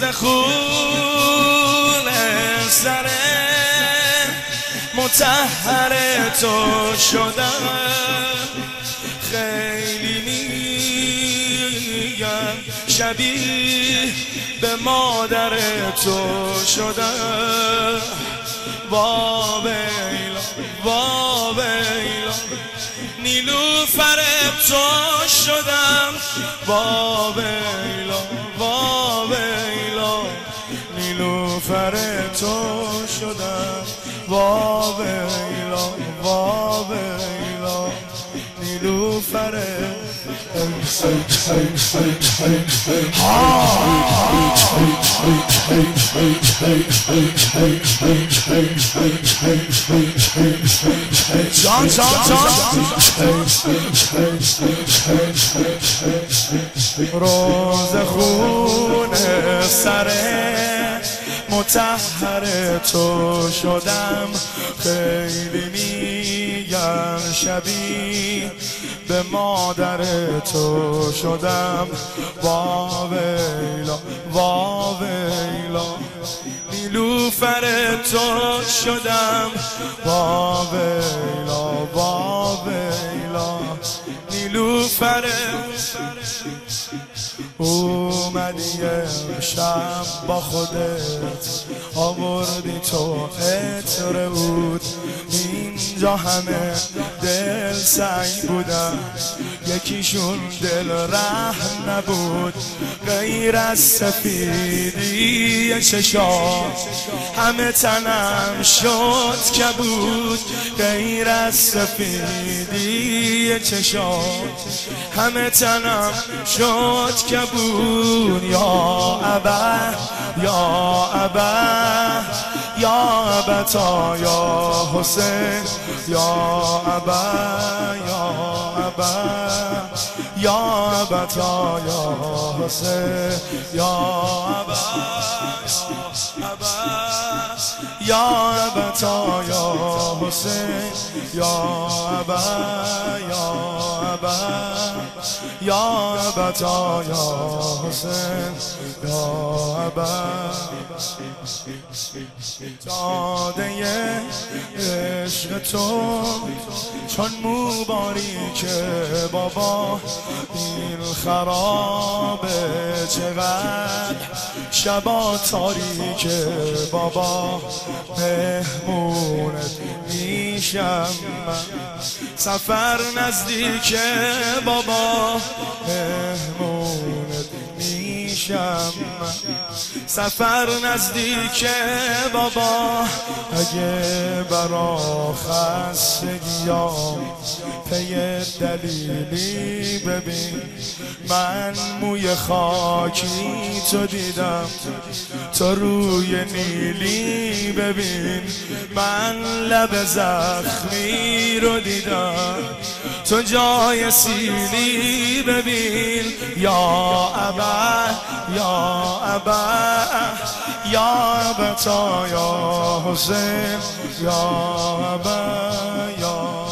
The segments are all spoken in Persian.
روز خون سر متحر تو شدم. خیلی میگم شبیه به مادر تو شدم. وا بیلا وا بیلا نیلو تو شدم. وا بیلا وا نیلو تو شدم. وا بیلا وا بیلا نیلوفر جان جان جان. روز خون سره متحر تو شدم. خیلی میگن شبیه به مادر تو شدم. وا ویلا وا ویلا نیلوفر تو شدم. وا ویلا وا ویلا نیلوفر اومدی امشب با خودت. آوردی تو عطر بود. اینجا همه دل سعی بودن. یکیشون دل رحم نبود. غیر از سفیدی چشات همه تنم شد که بود غیر از سفیدی چشات همه تنم شد که بود یا ابا یا ابا. یا ابتا یا حسین یا ابا یا ابا یا ابتا یا حسین یا ابا یا ابتا یا حسین یا ابا یا ابا یا ابتا یا حسین یا ابا داده عشق تو چون که بابا این خرابه چقدر؟ شبا تاریک بابا مهمونت میشم من. سفر نزدیک بابا مهمونت میشم سفر نزدیک بابا اگه برا خستگیام پی دلیلی ببین. من موی خاکی تو دیدم تو روی نیلی ببین. من لب زخمی رو دیدم تو جای سیلی ببین. یا ابا یا ابا یا ابتا یا حسین یا ابا یا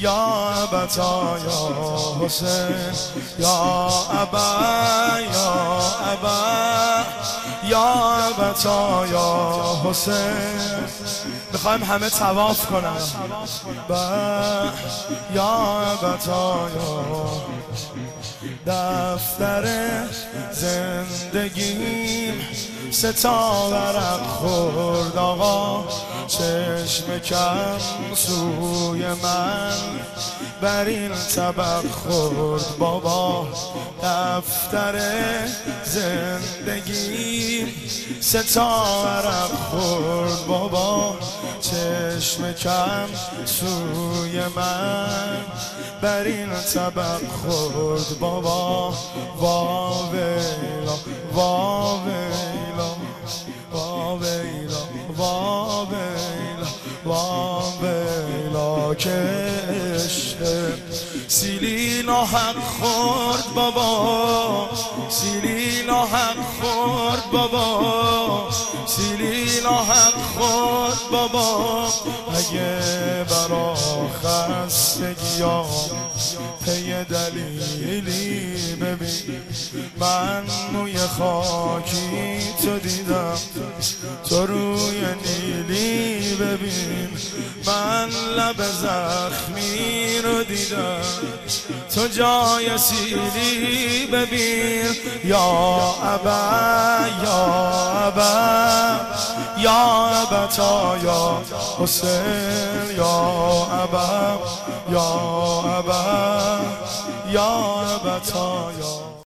یا ابتا یا حسین یا ابا یا ابا یا ابتا یا حسین. می‌خوایم همه تواف یا ابتا یا دفتر زندگیم ستا ورق خورد آقا. چشم کم سوی من. بر این طبق خورد بابا دفتر زندگی. ستا ورق خورد بابا چشم کم سوی من. بر این طبق خورد بابا. وا ویلا ویلا سیلینا حق خورد بابا سیلینا حق خورد بابا سیلی حق خود بابا اگه برا خستگیام پی دلیلی ببین من موی خاکی تو دیدم. تو روی من لب زخمی رو دیدم. تو جای سیلی ببین. یا ابا یا ابا. یا ابتا یا حسین. یا ابا یا ابا. یا ابتا یا